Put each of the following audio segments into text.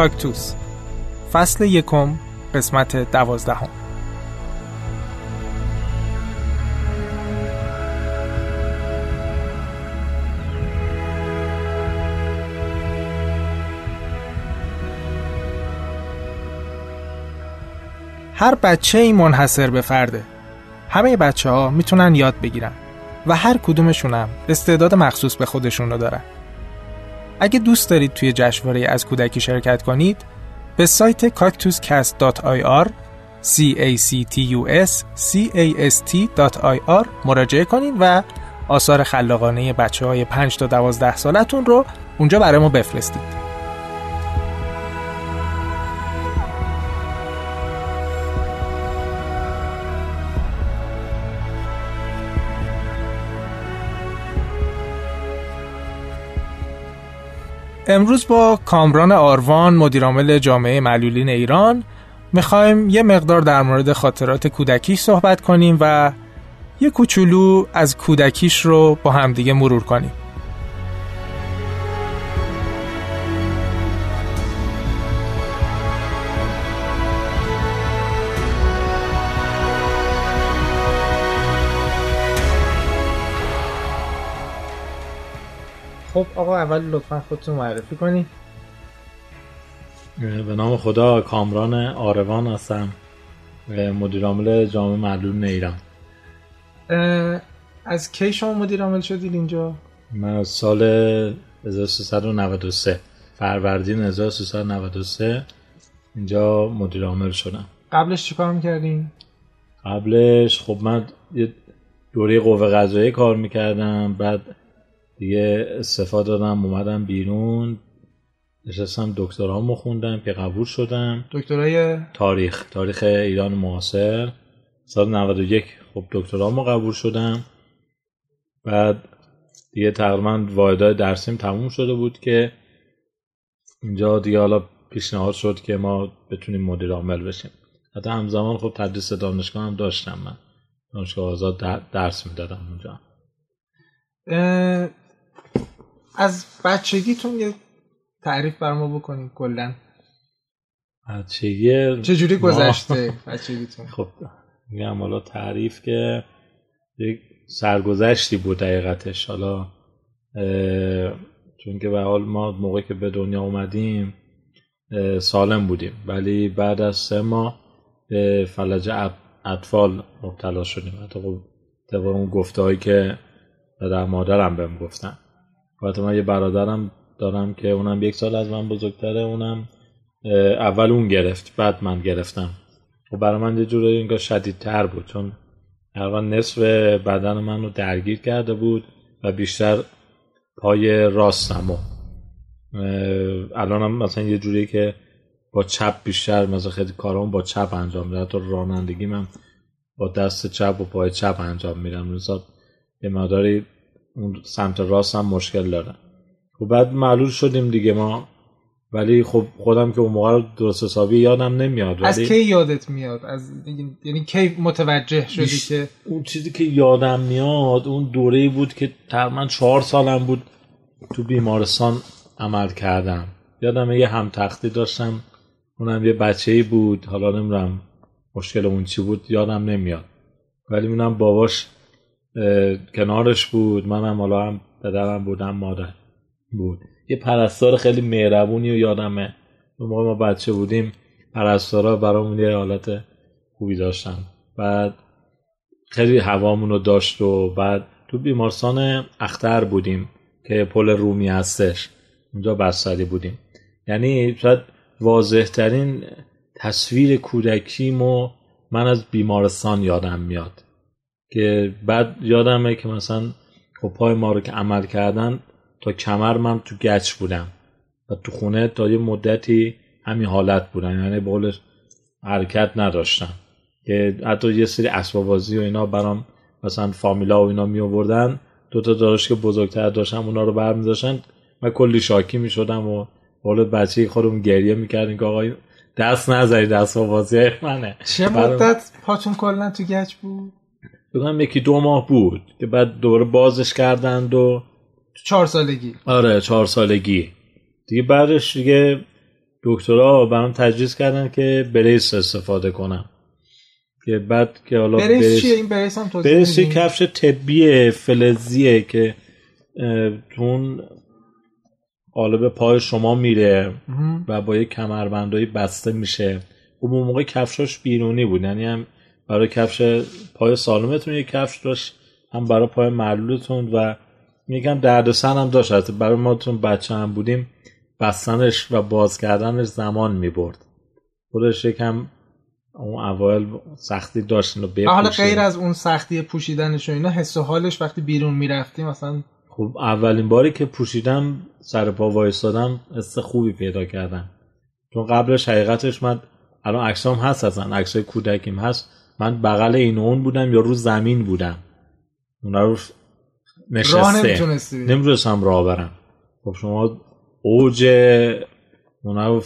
کاکتوس. فصل یکم قسمت دوازدهم. هر بچه ای منحصر به فرده همه بچه ها می‌تونن یاد بگیرن و هر کدومشون هم استعداد مخصوص به خودشون رو دارن. اگه دوست دارید توی جشنواره از کودکی شرکت کنید به سایت cactuscast.ir c a c t u s c a s t.ir مراجعه کنید و آثار خلاقانه بچه های 5 تا 12 سالتون رو اونجا برای ما بفرستید. امروز با کامران آروان مدیرعامل جامعه معلولین ایران می‌خوایم یه مقدار در مورد خاطرات کودکیش صحبت کنیم و یه کوچولو از کودکیش رو با همدیگه مرور کنیم. خب آقا اول لطفا خودتون معرفی کنی. به نام خدا کامران آروان هستم. مدیر عامل جامعه معلول ایران از کی شما مدیر عامل شدید اینجا؟ من از سال 1393 فروردین 1393 اینجا مدیر عامل شدم. قبلش چیکار می‌کردین؟ قبلش خب من یه دوره قوه قضایی کار می‌کردم بعد دیگه استفاده دادم اومدم بیرون نشستم دکترامو خوندم که قبول شدم. دکترای؟ تاریخ تاریخ ایران معاصر. سال 91 خب دکترامو قبول شدم. بعد دیگه تقریبا واحدهای درسیم تموم شده بود که اینجا دیگه حالا پیشنهاد شد که ما بتونیم مدیر عامل بشیم. حتی همزمان خب تدریس دانشگاه هم داشتم من. دانشگاه آزاد درس می‌دادم اونجا. از بچگیتون یه تعریف بر ما بکنیم کلا. بچگی چجوری گذشته بچگیتون؟ خب میگم حالا تعریف که یک سرگذشتی بود حقیقتش حالا چون که به حال ما موقعی که به دنیا اومدیم سالم بودیم. ولی بعد از سه ماه به فلج اطفال مبتلا شدیم. حتی خب اون گفته هایی که در مادرم بهم گفتن. البته من یه برادرم دارم که اونم یک سال از من بزرگتره اونم اول اون گرفت بعد من گرفتم. و برای من یه جوری انگار شدیدتر بود چون تقریبا نصف بدن من رو درگیر کرده بود و بیشتر پای راستم و الانم مثلا یه جوری که با چپ بیشتر مثلا خیلی کارام با چپ انجام میدم. حتی رانندگی من با دست چپ و پای چپ انجام میدم. مثلا یه مداری اون سمت راست هم مشکل داره. خب بعد معلول شدیم دیگه ما. ولی خب خودم که اون موقع رو درست حسابی یادم نمیاد. از کی یادت میاد؟ از یعنی کی متوجه شدی که اون چیزی که یادم میاد اون دوره بود که تقریبا چهار سالم بود تو بیمارستان عمل کردم. یادم یه هم تختی داشتم. اونم یه بچه ای بود. حالا نمی‌دونم مشکل اون چی بود. یادم نمیاد. ولی اونم باباش کنارش بود. منم حالا هم پدرم بودم مادر بود. یه پرستار خیلی مهربونی و یادمه. موقع ما بچه بودیم پرستارا برامون یه حالت خوبی داشتن. بعد خیلی هوامون رو داشت و بعد تو بیمارستان اختر بودیم که پل رومی هستش. اونجا بستری بودیم. یعنی شاید واضح ترین تصویر کودکیمو من از بیمارستان یادم میاد. که بعد یادمه که مثلا خب پای ما رو که عمل کردن تا کمر من تو گچ بودم و تو خونه تا یه مدتی همین حالت بودن یعنی بولش حرکت نداشتم. که حتی یه سری اسبابازی و اینا برام مثلا فامیلا و اینا می آوردن دو تا داشت که بزرگتر داشتم اونا رو برمی داشتن من کلی شاکی می شدم و بول بچه خودم گریه می‌کردیم که آقای دست نذارید اسبابازی منه. چه مدت پاتون کلا تو گچ بود؟ بگم یکی دو ماه بود که بعد دوباره بازش کردند و چهار سالگی. آره چهار سالگی. دیگه بعدش دیگه دکترا برام تجویز کردن که بریس استفاده کنم. که بعد که حالا بریس چیه؟ این بریس هم توضیح بریس میدین؟ کفش طبی فلزیه که تون قالب پای شما میره. و با یه کمربندایی بسته میشه. خب اون موقع کفشاش بیرونی بود. یعنی هم برای کفش پای سالمتون یه کفش داشت هم برای پای معلولتون و یکم دردسر هم داشت. حتی برای ما تون بچه هم بودیم بستنش و باز کردنش زمان می‌برد. خودش یکم اون اوایل سختی داشت اینو حالا. غیر از اون سختی پوشیدنش و اینا حس و حالش وقتی بیرون می‌رفتی مثلا خب اولین باری که پوشیدم سر پا وایستادم حس خوبی پیدا کردم. چون قبلش حقیقتش من الان عکسام هست ازن عکسای کودکیم هست. من بغل این و اون بودم یا رو زمین بودم. اونا رو راه نشسته بری. نمی‌تونستم راه برم. خب شما اوج اونا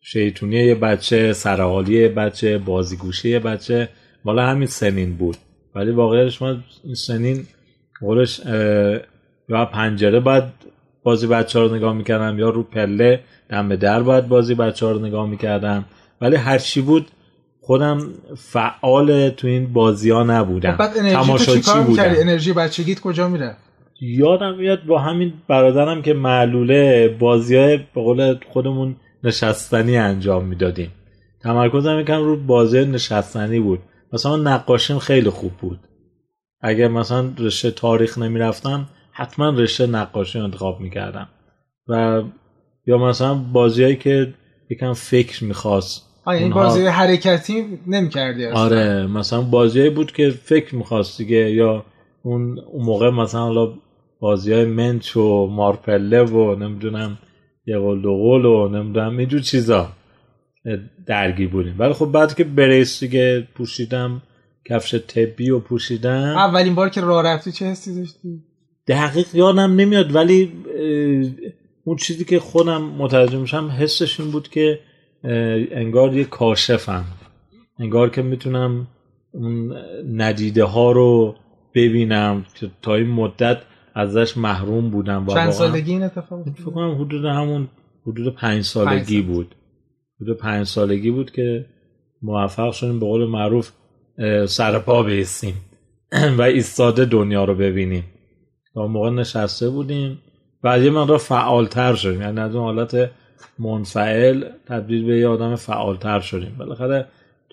شیطونی یه بچه سرحالی یه بچه بازیگوشی یه بچه مالا همین سنین بود. ولی واقعش من این سنین قولش یا پنجره باید بازی بچه ها رو نگاه می‌کردم یا رو پله دم در باید بازی بچه ها رو نگاه می‌کردم. ولی هرچی بود خودم فعال تو این بازی ها نبودم. خب بعد انرژی چیکار بودم. انرژی بچگیت کجا میره یادم میاد با همین برادرم که معلوله بازی های به قول خودمون نشستنی انجام می‌دادیم. تمرکزم یکم رو بازی نشستنی بود. مثلا نقاشیم خیلی خوب بود. اگه مثلا رشته تاریخ نمی‌رفتم حتما رشته نقاشی انتخاب می‌کردم. و یا مثلا بازیهایی که یکم فکر می‌خواست آیا این بازی حرکتی نمی‌کردی آره مثلا بازیایی بود که فکر می‌خواست دیگه یا اون موقع مثلا حالا بازی های منچ و مارپله و نمی‌دونم یه قول دو قول و نمی‌دونم اینجور چیزا درگیر بودیم. ولی خب بعد که بریس دیگه پوشیدم کفش طبی و پوشیدم. اولین بار که راه رفتی چه حسی داشتی؟ دقیق یادم نمیاد ولی اون چیزی که خودم متوجه میشم حسش این بود که انگار یه کاشفم. انگار که می‌تونم اون ندیده ها رو ببینم که تا این مدت ازش محروم بودم و چند سالگی این اتفاق فکر؟ کنم حدود همون حدود پنج سالگی سال. بود. حدود پنج سالگی بود که موفق شدیم به قول معروف سر پا بیستیم و ایستاده دنیا رو ببینیم. تا موقع نشسته بودیم. بعد یه مقدار فعالتر شدیم. یعنی از اون حالت منفعل تبدیل به یه آدم فعالتر شدیم. بالاخره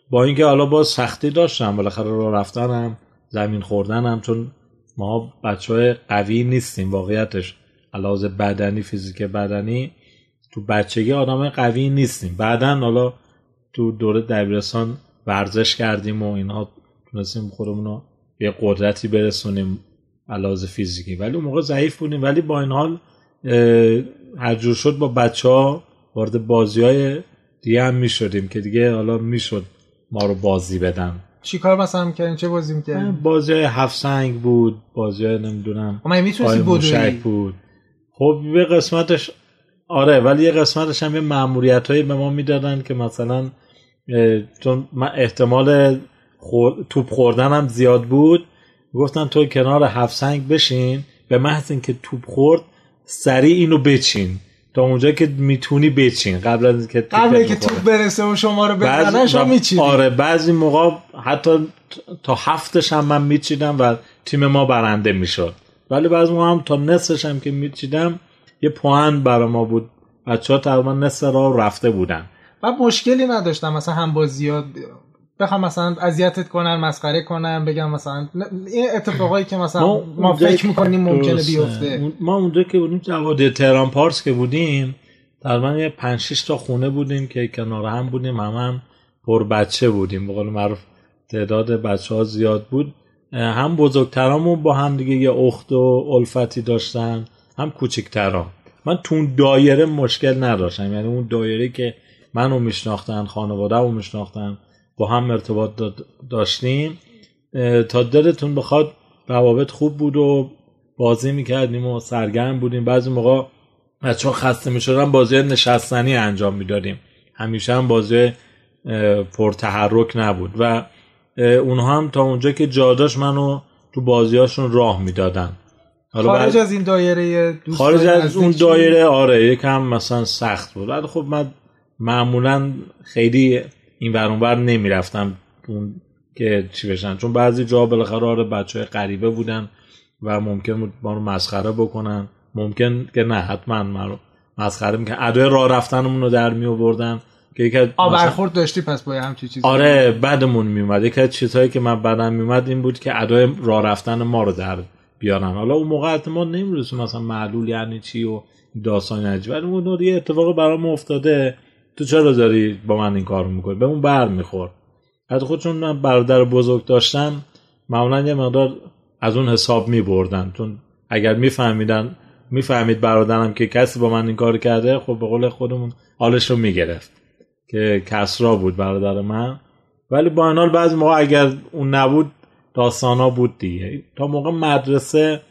با اینکه حالا باز سختی داشتم بالاخره راه رفتنم زمین خوردنم چون ما بچه های قوی نیستیم واقعیتش. علاوه بدنی فیزیک بدنی تو بچگی آدم قوی نیستیم. بعدا حالا تو دوره دبیرستان ورزش کردیم و اینها تونستیم خودمون رو یه قدرتی برسونیم علاوه فیزیکی. ولی اون موقع ضعیف بودیم. ولی با این حال هر جور شد با بچه ها وارد بازی های دیگه هم می شدیم که دیگه حالا می شد ما رو بازی بدن. چی کار مثلا می‌کردین چه بازی می‌کردین؟ بازی های هفت سنگ بود بازی های نمی‌دونم من می‌تونستی بدوی بود. خب یه قسمتش آره ولی یه قسمتش هم یه معمولیت هایی به ما می‌دادن که مثلا چون احتمال خور... توپ خوردنم زیاد بود. گفتن تو کنار هفت سنگ بشین. به محض اینکه توپ خورد سریع اینو بچین. تا اونجا که می‌تونی بچین. قبل از اینکه توپ قبل که. توپ برسه و شما رو بعضی- بزنن شما و- میچیدی آره بعضی موقع حتی تا هفتش هم من میچیدم و تیم ما برنده می‌شد. ولی بعضی موقع هم تا نصفش هم که میچیدم یه پوان برا ما بود. بچه ها تقریبا نصف راه رفته بودن. و مشکلی نداشتم. مثلا هم بازیات بخوام مثلا اذیتت کنن مسخره کنن بگم مثلا این اتفاقایی که مثلا ما, اونجا فکر می‌کنیم ممکنه. بیفته. ما اونجا که بودیم جواد تهران پارس که بودیم تقریبا یه پنج شش تا خونه بودیم که کنار هم بودیم. هم هم پر بچه بودیم. به قول معروف تعداد بچه ها زیاد بود. هم بزرگترامون با هم دیگه یه اخت و الفتی داشتن هم کوچکترام. من تو اون دایره مشکل نداشتم. یعنی اون دایره که منو میشناختن خانواده رو میشناختن با هم ارتباط داشتیم. تا دلتون بخواد روابط خوب بود و بازی می‌کردیم و سرگرم بودیم. بعضی موقع بچه خسته می‌شدن بازی نشستنی انجام می‌دادیم. همیشه هم بازی پرتحرک نبود و اونها هم تا اونجا که جا داشت منو تو بازیاشون راه می‌دادن. حالا خارج از این دایره دوست خارج از اون؟ دایره آره یکم مثلا سخت بود. ولی خب من معمولا خیلی این ور نمی‌رفتم اون که چی بشن. چون بعضی جا بالاخره آره بچه های غریبه بودن و ممکن ما رو مسخره بکنن. ممکن که نه حتما من رو مسخره می‌کنن ادای راه رفتنمون رو در می آوردن که یک برخورد داشتی پس با همچی چیزی؟ آره بعدمون میومد یکی از چیزهایی که من بعدم میومد این بود که ادای راه رفتن ما رو در بیارن. حالا اون موقع ما نمی‌رسیم مثلا معلول یعنی چی و داستان عجیب ولی اون یه اتفاق برام افتاده تو چرا داری با من این کارو می‌کنی؟ به اون بر میخور حتی خودشون من برادر بزرگ داشتم معمولا یه مقدار از اون حساب میبردن. چون اگر میفهمیدن می‌فهمید برادرم که کسی با من این کار کرده خب به قول خودمون حالش رو می‌گرفت که کسرا بود برادر من. ولی با این حال بعضی موقع اگر اون نبود داستانا بود دیگه. تا موقع مدرسه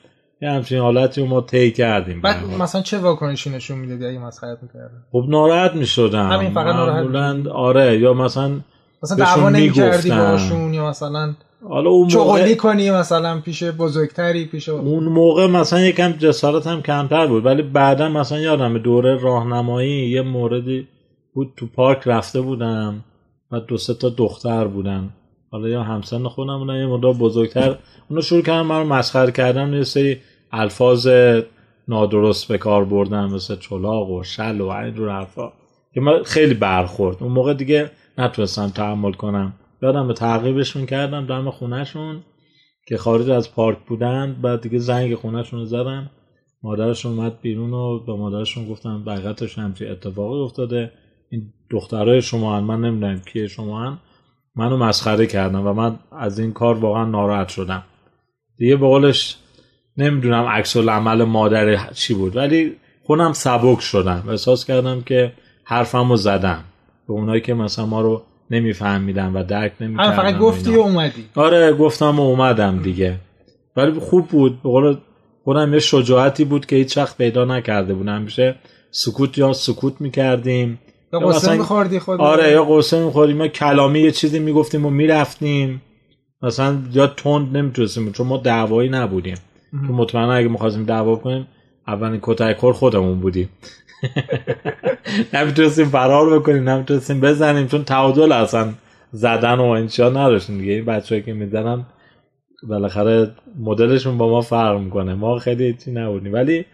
یه همچین حالتی رو ما طی کردیم بعد مثلا چه واکنشی نشون می‌دادی اگه مسخرت می‌کردن خب ناراحت می‌شدم. همین فقط ناراحت آره یا مثلا مثلا دعوا نمی‌کردی باشون یا مثلا حالا اون موقع کنی مثلا پیش بزرگتری پیش اون موقع مثلا یکم جسارت هم کمتر بود ولی بعدا مثلا یادم دوره راهنمایی یه موردی بود تو پارک رفته بودم و دو سه تا دختر بودن. حالا یا همسن خودم بودن یه مدار بزرگتر. اونو شروع کردن من مسخره کردن یه سری الفاظ نادرست به کار بردن مثل چلاق و شل و این رو حرفا. که من خیلی برخورد. اون موقع دیگه نتونستم تحمل کنم. یادم به تعقیبشون کردم دم خونهشون که خارج از پارک بودن. بعد دیگه زنگ خونهشون رو زدم. مادرشون اومد بیرون و به مادرشون گفتم بقیتش همچی اتفاقی افتاده. این دخترای شما هن. من نمی‌دونم کیه شما هن. منو مسخره کردم و من از این کار واقعا ناراحت شدم. دیگه به قولش نمی‌دونم عکس عمل مادر چی بود ولی خونم سبک شدم احساس کردم که حرفمو زدم به اونایی که مثلا ما رو نمیفهمیدن و درک نمی‌کردن فقط گفتی و اومدی. آره گفتم و اومدم دیگه. ولی خوب بود به قول خودم یه شجاعتی بود که هیچ وقت پیدا نکرده بودم. همیشه سکوت یا سکوت می‌کردیم. یا قصه میخوردی خود آره یا قصه میخوردیم ما کلامی یه چیزی می‌گفتیم و می‌رفتیم. مثلا یا تند نمی‌تونستیم چون ما دعوایی نبودیم. تو مطمئنا اگه می‌خواستیم دعوا کنیم اولین کتایکور خودمون بودیم. نمی‌تونستیم فرار بکنیم نمی‌تونستیم بزنیم چون تعادل اصلا زدن و انشا نداشتیم دیگه. این بچه‌ای که می‌زنن بالاخره مدلشون با ما فرق می‌کنه. ما خیلی چی نبودیم. ولی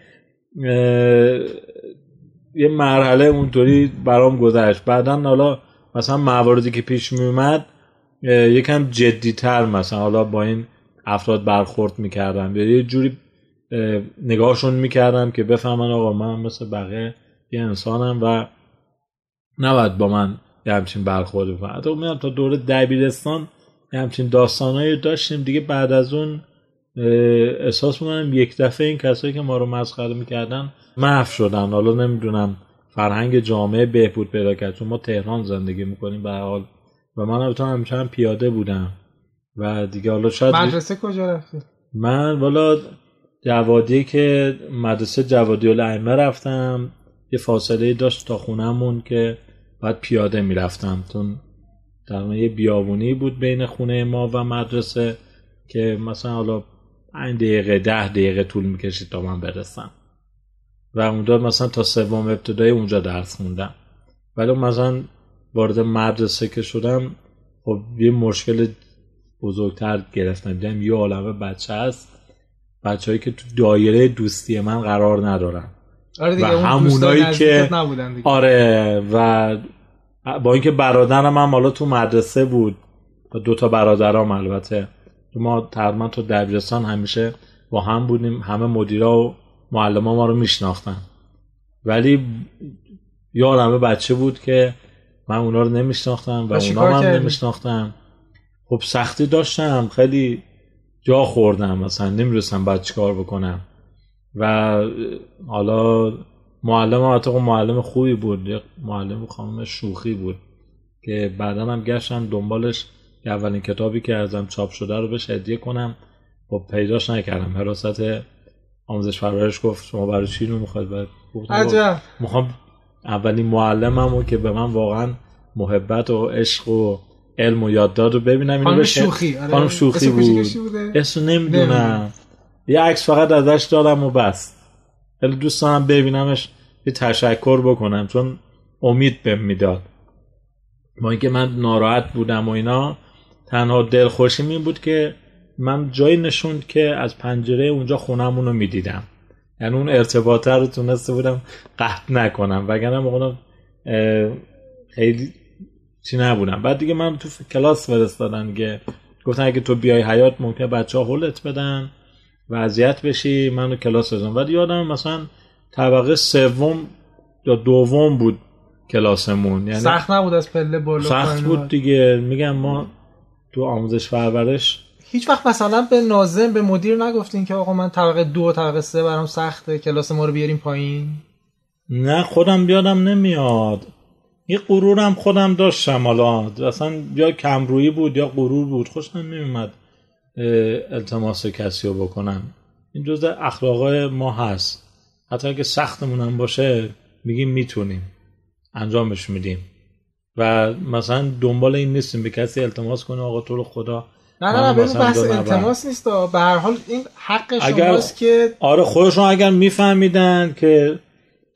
یه مرحله اونطوری برام گذشت. بعدا حالا مثلا مواردی که پیش میومد یکم جدیتر مثلا. حالا با این افراد برخورد می‌کردم یه جوری نگاهشون می‌کردم که بفهمن آقا من مثل بقیه یه انسانم و نباید با من یه همچین برخورد بکنم. حتی می‌دونم تا دوره دبیرستان یه همچین داستانهایی داشتیم. دیگه بعد از اون احساس می‌کنم یک دفعه این کسایی که ما رو مسخره می‌کردن محو شدن. حالا نمی‌دونم فرهنگ جامعه بهبود پیدا کرد. چون ما تهران زندگی می‌کنیم به حال. و من البته همیشه پیاده بودم. و دیگه حالا شاید مدرسه کجا رفتی؟ من والا جوادی که مدرسه جوادی الائمه رفتم یه فاصله داشت تا خونهمون که بعد پیاده می‌رفتم. چون در یه بیابونی بود بین خونه ما و مدرسه که مثلا حالا این دقیقه ده دقیقه طول می‌کشید تا من برسم. و اونجا مثلا تا سوم ابتدای اونجا درس خوندم. ولی مثلا وارد مدرسه که شدم خب یه مشکل بزرگتر گرفتم. دیدم یه عالمه بچه هست. بچههایی که تو دایره دوستی من قرار ندارن. آره دیگه و همونایی که نبودن آره و با اینکه برادرم هم حالا تو مدرسه بود و دوتا برادرام البته. ما تقریبا تو دبیرستان همیشه با هم بودیم. همه مدیرا و معلم ما رو میشناختن. ولی یه عالمه بچه بود که من اونا رو نمیشناختم و اونا هم نمیشناختم خب سختی داشتم خیلی جا خوردم مثلا نمی‌رسم بعد چیکار بکنم. و حالا معلم حتی معلم خوبی بود معلم خانم شوخی بود که بعدا هم گشتم دنبالش اولین کتابی که ازم چاپ شده رو بهش هدیه کنم. خب پیداش نکردم. حراست آموزش پرورش گفت شما برای چی رو می‌خواید؟ عجب. می‌خوام اولین معلمم و که به من واقعا محبت و عشق و علم و یاد داد رو ببینم خانم شوخی آره. خانم شوخی بود. اسم نمی‌دونم. یه عکس فقط ازش دادم و بس. خیلی دوست دارم ببینمش یه تشکر بکنم چون امید به می‌داد. با اینکه من ناراحت بودم و اینا تنها دلخوشی این بود که من جایی نشوند که از پنجره اونجا خونمون رو می‌دیدم. یعنی اون ارتباطه رو تونسته بودم قطع نکنم. وگرنه موقع خیلی چی نبودم بعد دیگه من تو کلاس فرستادن که گفتن اگه تو بیای حیات ممکنه بچه ها حلت بدن و اذیت بشی منو کلاس بزن. بعد یادم مثلا طبقه سوم یا دوم بود کلاسمون. یعنی سخت نبود از پله بالا سخت بود دیگه. میگم ما تو آموزش پرورش هیچ وقت مثلا به ناظم به مدیر نگفتین که آقا من طبقه دو طبقه سه برام سخته کلاس ما رو بیاریم پایین؟ نه خودم بیادم نمیاد. یه غرورم خودم داشتم حالا. اصلا یا کمرویی بود یا غرور بود. خوشم نمیومد التماس کسی رو بکنم. این جزء اخلاقای ما هست. حتی اگه سختمون باشه میگیم می‌تونیم. انجامش میدیم. و مثلا دنبال این نیستیم به کسی التماس کنه آقا تو رو خدا. نه نه نه بحث التماس نیست به هر حال این حق شماست که آره خودشون اگر میفهمیدن که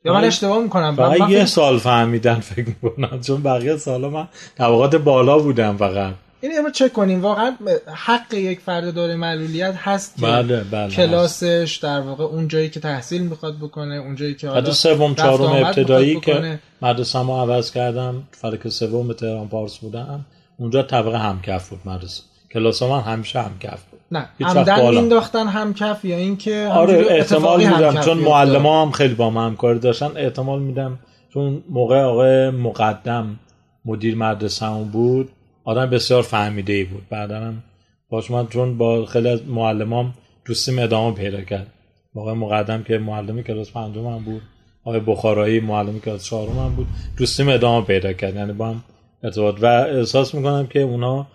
یا من اشتباه می‌کنم؟ فقط یه سال فهمیدن فکر می‌کنم چون بقیه سالا من طبقات بالا بودم فقط. این رو چک کنیم. واقعا حق یک فرد داره معلولیت هست که بله بله کلاسش در واقع اون جایی که تحصیل می‌خواد بکنه اون جایی که حالا سوم چهارم ابتدایی که مدرسه ما عوض کردم فلک سوم تهران پارس بودم اونجا طبقه همکف بود مدرسه. کلاس من همیشه همکف بود. نه. عمدن مینداختن همکف یا اینکه آره احتمال میدم چون معلم هم خیلی با من همکاری داشتن احتمال میدم چون موقع آقای مقدم مدیر مدرسه هم بود آدم بسیار فهمیده ای بود. بعدا هم باش من چون با خیلی از معلمام دوستیم ادامه پیدا کرد. موقع مقدم که معلمی کلاس پنجم هم بود آقای بخارایی معلمی کلاس چهارم هم بود دوستیم ادامه پیدا کرد. یعنی با هم ارتباط. و احساس می‌کنم که اونا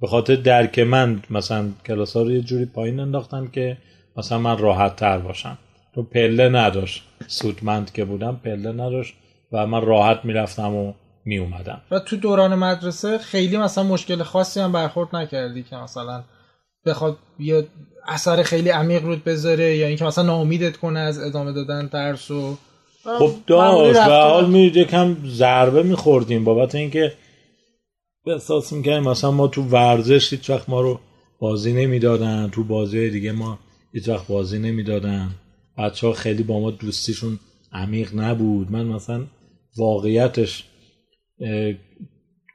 به خاطر درک من مثلا کلاس ها رو یه جوری پایین انداختن که مثلا من راحت تر باشم. تو پله نداشت سودمند که بودم پله نداشت و من راحت می‌رفتم و می اومدم و تو دوران مدرسه خیلی مثلا مشکل خاصی هم برخورد نکردی که مثلا بخواد یه اثر خیلی عمیق رود بذاره یا اینکه مثلا ناامیدت کنه از ادامه دادن درس و خب داشت و حال می یکم ضربه میخوردیم بابت اینکه احساس می‌کنیم مثلا ما تو ورزش هیچ وقت ما رو بازی نمی‌دادن تو بازی دیگه ما هیچ وقت بازی نمی‌دادن. بچه ها خیلی با ما دوستیشون عمیق نبود. من مثلا واقعیتش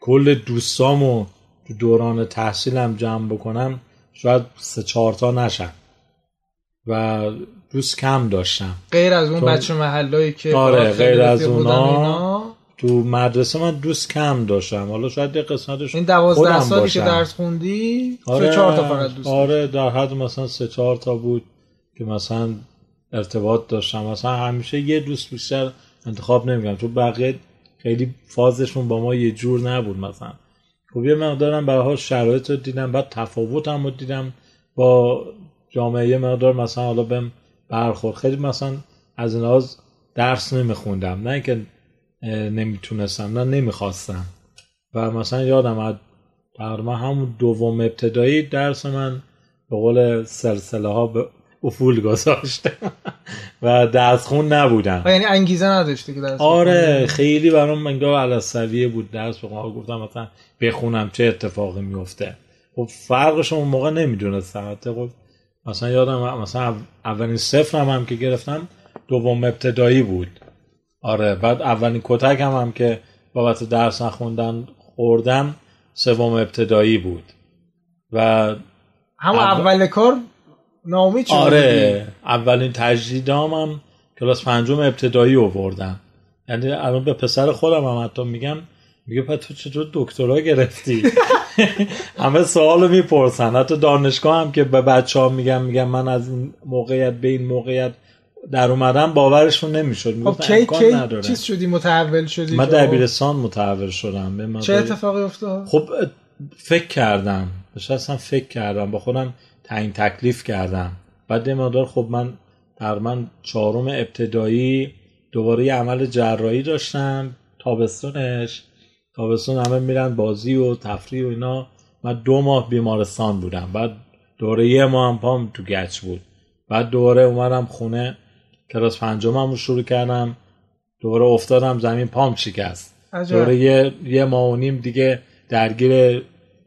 کل دوستامو تو دوران تحصیلم جمع بکنم شاید سه چهار تا نشن و دوست کم داشتم. غیر از اون بچه محلایی که آره غیر از اونا تو مدرسه من دوست کم داشتم. حالا شاید یه قسمتش این دوازده سالی که درس خوندی آره سه چهار تا فقط دوست آره در حد مثلا سه چهار تا بود که مثلا ارتباط داشتم. مثلا همیشه یه دوست بیشتر انتخاب نمیگم تو بقیه خیلی فازشون با ما یه جور نبود مثلا. خب یه مقدارم برای شرایط رو دیدم بعد تفاوت هم رو دیدم. با جامعه یه مقدار مثلا حالا بهم برخورد. خیلی مثلا از این درس نمیخوندم. نه که نمی‌تونستم نه نمی‌خواستم. و مثلا یادم از تقریبا همون دوم ابتدایی درس من به قول سلسله ها به افول گذاشته و درس خون نبودم یعنی انگیزه نداشتی که درس آره خیلی برام منگاه علاسویه بود درس بخونم. گفتم مثلا بخونم چه اتفاقی میفته. خب فرقش اون موقع نمی‌دونستم. خب مثلا یادم مثلا اولین صفرم هم که گرفتم دوم ابتدایی بود. آره بعد اولین کتک هم, هم که بابت درس نخوندن خوردم سوم ابتدایی بود. و هم اول کار ناامید شده آره اولین تجدیدام هم کلاس پنجم ابتدایی آوردم. یعنی الان به پسر خودم هم حتی میگم میگه پس تو چطور دکترا گرفتی؟ همه سوالو می‌پرسن. حتی دانشگاه هم که به بچه ها میگم میگم من از این موقعیت به این موقعیت در اومدم باورشون نمی‌شد. خب کی کی چیز شدی متحول شدی من دبیرستان متحول شدم. چه اتفاقی افتاد؟ خب فکر کردم. نشستم فکر کردم. با خودم تعیین تکلیف کردم. بعد یه مقدار خب من من چهارم ابتدایی دوباره یه عمل جراحی داشتم. تابستونش. تابستون همه میرن بازی و تفریح و اینا. من دو ماه بیمارستان بودم. بعد دوره یه ماه هم پام تو گچ بود. بعد دوباره اومدم خونه کلاس پنجم رو شروع کردم. دوباره افتادم زمین پام شکست عجب. دوباره یه, یه ماه و نیم دیگه درگیر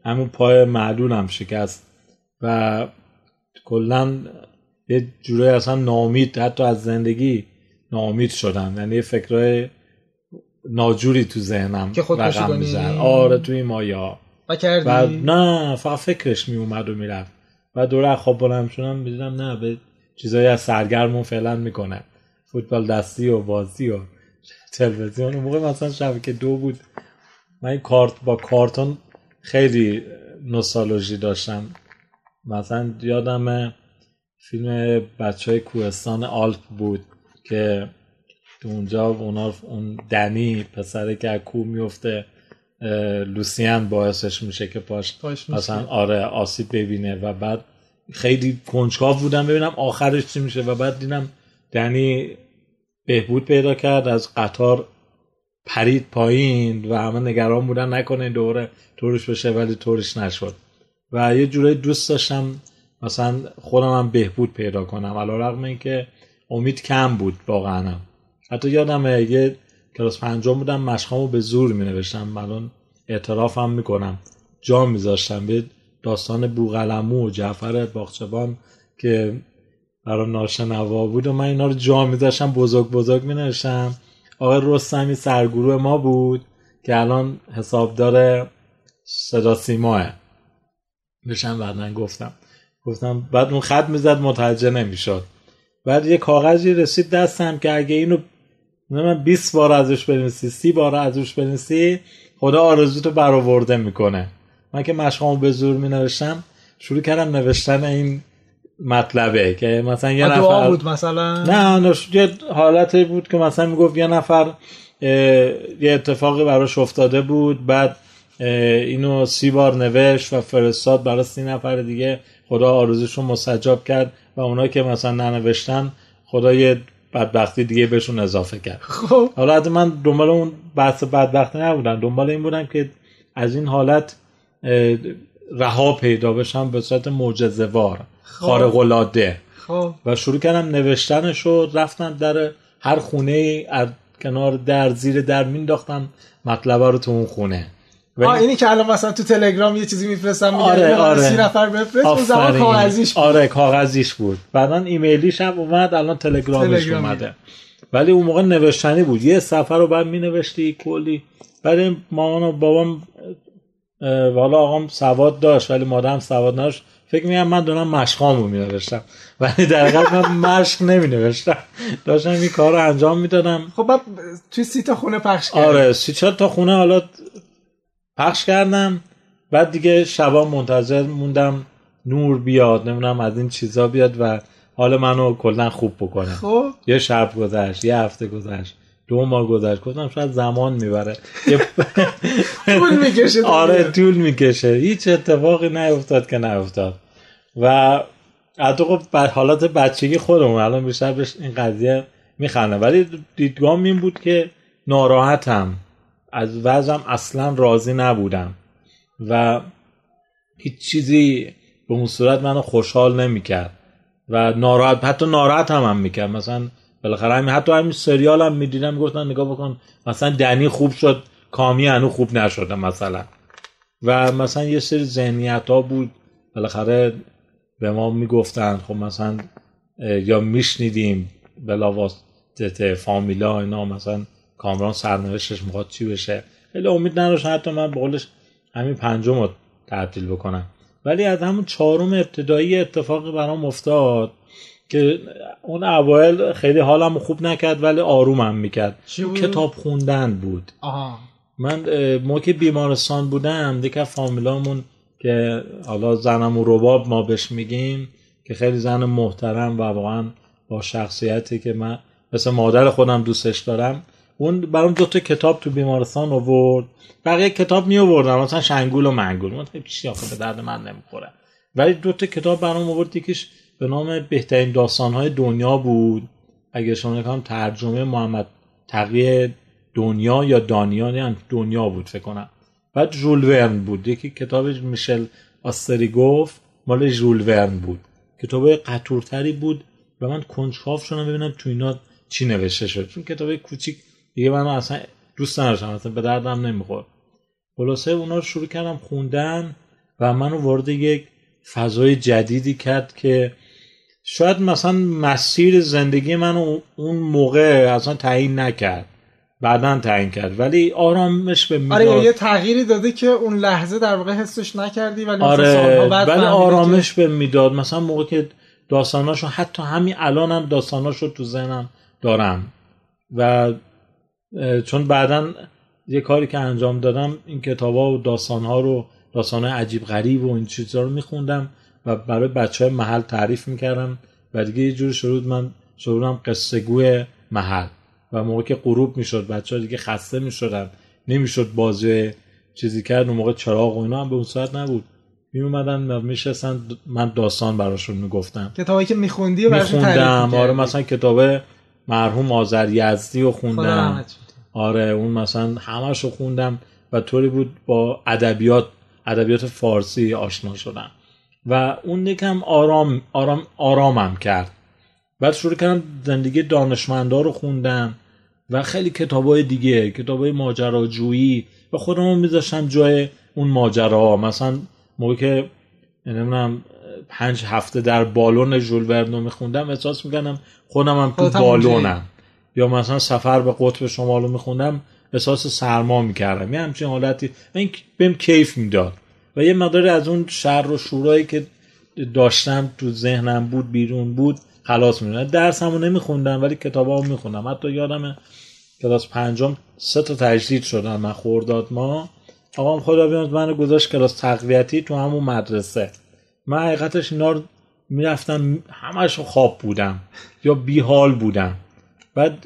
همون پای معلولم شکست. و کلا یه جوری اصلا نامید حتی از زندگی نامید شدم. یعنی یه فکرهای ناجوری تو ذهنم که خودکشی رقم کنی؟ آره تو این مایا و کردی؟ و نه فقط فکرش می اومد و می‌رفت. و دوره خواب بلند شدم می‌دیدم نه به چیزایی از سرگرمون فعلا می‌کنه. فوتبال دستی و بازی و تلویزیون. اون موقع مثلا شبکه دو بود. من این کارت با کارتون خیلی نوستالژی داشتم. مثلا یادم فیلم بچه های کوهستان آلپ بود که تو اونجا اونا اون دنی پسره که از کوه میفته لوسیان باعثش میشه که پاش پاش مثلا. آره آسیب ببینه و بعد خیلی کنجکاو بودم ببینم آخرش چی میشه و بعد دیدم دنی بهبود پیدا کرد از قطار پرید پایین و همه نگران بودن نکنه دوره طورش بشه ولی طورش نشد. و یه جورایی دوست داشتم مثلا خودم هم بهبود پیدا کنم. علا رقم این که امید کم بود واقعا. حتی یادم یه کلاس پنجم بودم مشقامو به زور می نوشتم الان اعتراف هم می‌کنم. جا میذاشتم. به داستان بوغلمو و جعفر باغچبان که برای ناشنوا بود و من اینا رو جا میذاشتم بزرگ بزرگ می نوشتم آقای رستمی سرگروه ما بود که الان حسابدار صدا سیماه. بشم بعدا گفتم. گفتم بعد اون خط می‌زد متوجه نمی‌شد. بعد یه کاغذی رسید دستم که اگه اینو من 20 بار ازش بنویسی 30 بار ازش بنویسی خدا آرزوتو برآورده می‌کنه. من که مشقامو به زور می نوشتم شروع کردم نوشتن این مطلبه که مثلا یه نفر دعا بود مثلا؟ نه نه یه حالتی بود که مثلا می‌گفت یه نفر اه، یه اتفاقی براش افتاده بود بعد اه، اینو سی بار نوشت و فرستاد برای سی نفر دیگه خدا آرزوشون مستجاب کرد و اونا که مثلا ننوشتن خدا یه بدبختی دیگه بهشون اضافه کرد. خب. حالا من دنبال اون بحث بدبختی نبودم دنبال این بودم که از این حالت رها پیدا بشم به صورت معجزه‌وار خارق العاده خب و شروع کردم نوشتنش و رفتم در هر خونه از کنار در زیر در مینداختم مطلب رو تو اون خونه و آه این- اینی که الان مثلا تو تلگرام یه چیزی میفرستم میگه آره، آره. سی نفر بفرست اون زمان. کاغذیش بود. آره کاغذیش بود بعدا ایمیلیش هم اومد الان تلگرامش تلگرامی. اومده ولی اون موقع نوشتنی بود یه سفر رو بعد می نوشتی کلی بعد مامان و بابام اه، حالا آقام سواد داشت ولی مادرم سواد نداشت. فکر میگم من دارم مشقام رو می نوشتم ولی در حقیقت من مشق نمی نوشتم داشتم این کار رو انجام می‌دادم. خب بعد توی سی تا خونه پخش کرد آره سی چهل تا خونه حالا پخش کردم. بعد دیگه شبا منتظر موندم نور بیاد نمی‌دونم از این چیزا بیاد و حال منو کلا خوب بکنه. خب. یه شب گذشت یه هفته گذشت. دو ماه گذشت. گفتم شاید زمان می‌بره. طول می‌کشه آره طول می‌کشه. هیچ اتفاقی نیفتاد که نیفتاد. و حتی خب حالات بچگی خودمون الان بیشتر بهش این قضیه میخنده. ولی دیدگاه این بود که ناراحتم. از وضعم اصلا راضی نبودم. و هیچ چیزی به اون صورت منو خوشحال نمی‌کرد. و ناراحت حتی ناراحت هم, هم می‌کرد. مثلا بالاخره همین حتی همین سریال هم می‌دیدم می‌گفتن نگاه بکن مثلا دنی خوب شد کامی هنو خوب نشده مثلا. و مثلا یه سری ذهنیت ها بود بالاخره به ما می‌گفتن خب مثلا یا میشنیدیم بلاواسطه فامیلا اینا مثلا کامران سرنوشتش می‌خواد چی بشه. خیلی امید نداشتم حتی من به همین پنجم رو تعطیل بکنم. ولی از همون چهارم ابتدایی اتفاقی برام افتاد که اون اوایل خیلی حالم خوب نکرد ولی آرومم می‌کرد. چی؟ کتاب خوندن بود. آها. من موقع که بیمارستان بودم دیگه فامیلامون که حالا زنم و رباب ما بهش میگیم که خیلی زن محترم و واقعا با شخصیتی که من مثل مادر خودم دوستش دارم. اون برام دو تا کتاب تو بیمارستان آورد. بقیه کتاب می آوردم مثلا شنگول و منگول. من چیزی آخه به درد من نمی‌خوره. ولی دو تا کتاب برام آورد یکیش به نام بهترین داستانهای دنیا بود. اگه شما نکنم ترجمه محمد تقی دنیا یا دانیا دنیا بود فکر کنم. بعد ژول ورن بود. یکی کتاب میشل آستریگوف مال ژول ورن بود. کتاب قطورتری بود و من کنجکاو شدم ببینم تو اینا چی نوشته شد چون کتاب کوچیک دیگه من اصلا دوست نداشتم اصلا به دردم نمی‌خورد. خلاصه اونا رو شروع کردم خوندن و منو وارد یک فضای جدیدی کرد که شاید مثلا مسیر زندگی منو اون موقع اصلا تعیین نکرد. بعدا تعیین کرد. ولی آرامش به می‌داد آره یه تغییری داده که اون لحظه در واقع حسش نکردی ولی آره بعد ولی آرامش به می‌داد. مثلا موقع که داستاناشو حتی همین الانم هم داستاناشو تو ذهنم دارم. و چون بعدا یه کاری که انجام دادم این کتابا و داستانها رو داستان عجیب غریب و این چیزا رو میخوندم. و برای بچه های محل تعریف می‌کردم و دیگه یه جور شروع من شروعم قصه گوی محل و موقع که غروب می‌شد بچه ها دیگه خسته می‌شدن نمی‌شد بازی چیزی کرد اون موقع چراغ و اینا هم به اون ساعت نبود. می اومدن و میشستن من داستان براشون می‌گفتم. کتابی که میخوندی و میخوندم آره مثلا کتاب مرحوم آذر یزدی رو خوندم. آره اون مثلا همش رو خوندم و طوری بود با ادبیات ادبیات فارسی آشنا شدم. و اون یکم آرام آرام آرامم کرد. بعد شروع کردم زندگی دانشمندا رو خوندم و خیلی کتابای دیگه کتابای ماجراجویی و خودمو میذاشتم جای اون ماجراها. مثلا موقع که نمی‌دونم پنج هفته در بالون ژول ورنو میخوندم احساس می‌کنم خودم هم تو بالونم. یا مثلا سفر به قطب شمال رو میخوندم احساس سرما می‌کردم. یه همچین حالتی این بهم کیف می‌داد. و یه مقداری از اون شر و شورایی که داشتم تو ذهنم بود بیرون بود خلاص می‌دونم. درس همو نمیخوندم ولی کتاب ها میخوندم. حتی یادم کلاس پنجم سه تا تجدید شدن. من خورداد ما. آقام خدا بیامد من گذاشت کلاس تقویتی تو همون مدرسه. من حقیقتش اینا رو می‌رفتم همش خواب بودم یا بیحال بودم. بعد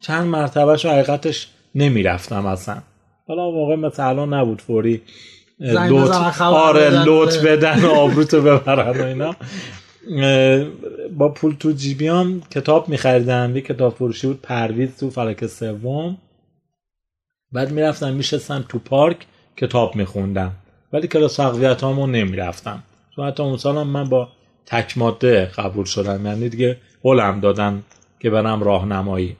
چند مرتبه شو حقیقتش نمی‌رفتم اصلا. حالا موقع مثل الان نبود فوری لوت آره لوت بدن و آبروتو ببرن و اینا. با پول تو جیبیام کتاب میخریدم یه کتاب فروشی بود پرویز تو فلک سوم. بعد می‌رفتم میشستم تو پارک کتاب میخوندم. ولی کلاس تقویت هامو نمی‌رفتم. چون حتی اون سالم من با تک ماده قبول شدم. یعنی دیگه قولم دادن که برم راهنمایی.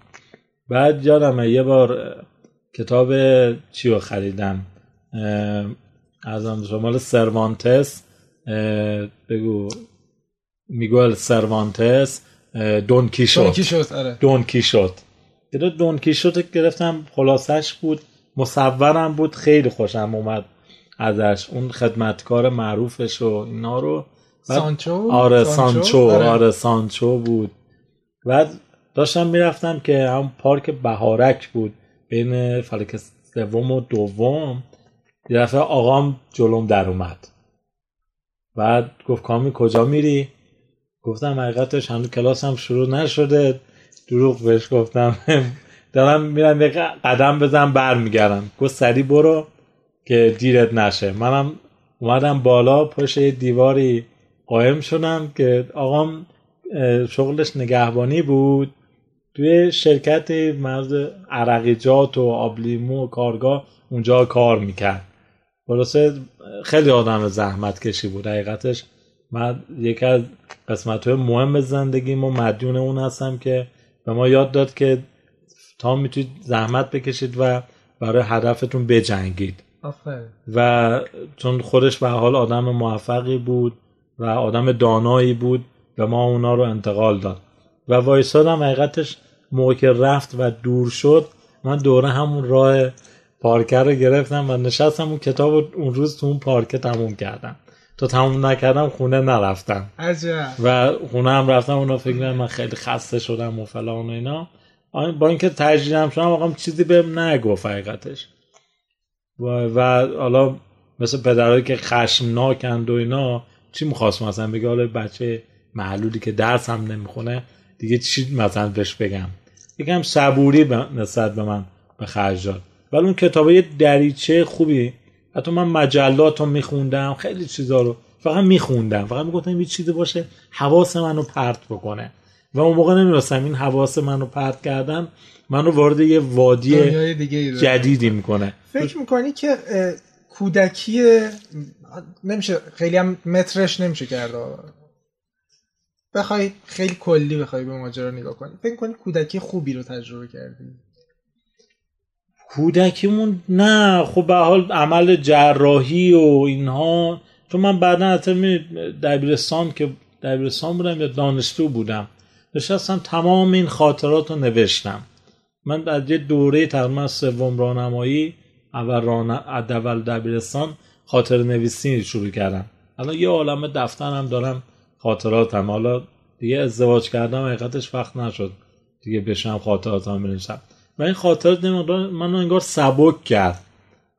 بعد یادم یه بار کتاب چی رو خریدم؟ از شمال سروانتس بگو. میگوال سروانتس دون کیشوت. دون کیشوت دون کیشوت. گرفتم خلاصش بود. مصورم بود خیلی خوشم اومد ازش. اون خدمتکار معروفش و اینا رو. سانچو؟ آره سانچو؟ آره. آره سانچو بود. بعد داشتم می‌رفتم که هم پارک بهارک بود بین فلک سوم و دوم. یه دفعه آقام جلوم در اومد. بعد گفت کامی کجا میری؟ گفتم حقیقتش هنوز کلاسم شروع نشده. دروغ بهش گفتم. دارم میرم یه قدم بزن برمیگردم. گفت سری برو که دیرت نشه. منم اومدم بالا پشت دیواری قایم شدم که آقام شغلش نگهبانی بود. توی شرکت مرز عرقیجات و آبلیمو و کارگاه اونجا کار می‌کرد. خلاصه خیلی آدم زحمت کشی بود. حقیقتش من یکی از قسمت های مهم زندگیم و مدیون اون هستم که به ما یاد داد که تا می‌تونید زحمت بکشید و برای هدفتون بجنگید. و چون خودش به حال آدم موفقی بود و آدم دانایی بود و ما اونا رو انتقال داد. و وایسادم حقیقتش موقع که رفت و دور شد من دوره همون راه پارکه رو گرفتم و نشستم اون کتاب اون روز تو اون پارکه تموم کردم. تا تموم نکردم خونه نرفتم. عجب. و خونه هم رفتم اونا فکر من خیلی خسته شدم و فلان و اینا. با اینکه تجدیدم شدم واقعا چیزی بهم نگفت حقیقتش. و, و حالا مثل پدرهایی که خشمناکند و اینا چی می‌خواست مثلا؟ بگه حالا بچه معلولی که درس هم نمی‌خونه دیگه چی مثلا بهش بگم؟ یکم صبوری نسبت به من به خرج داد ولی اون کتاب یه دریچه خوبی. حتی من مجلات رو میخوندم خیلی چیزا رو فقط میخوندم. فقط می‌گفتم یه چیزی باشه حواس منو پرت بکنه. و اون موقع نمی‌رسم این حواس منو پرت کردن منو وارد یه وادی جدیدی می‌کنه. فکر می‌کنی که کودکی نمیشه خیلی هم مترش نمیشه کرده بخوای خیلی کلی بخوای به ماجرا نگاه کنی. فکر کنی کودکی خوبی رو تجربه کردی؟ کودکیمون نه. خب به حال عمل جراحی و اینها. چون من بعدا حتی دبیرستان که دبیرستان بودم یا دانشجو بودم نشستم تمام این خاطرات رو نوشتم. من از یه دوره تقریبا سوم راهنمایی اول اول دبیرستان خاطر نویسی شروع کردم. الان یه عالم دفترم دارم خاطراتم. حالا دیگه ازدواج کردم حقیقتش وقت نشد دیگه بشم خاطراتم بنویسم. و این خاطرات من انگار سبک کرد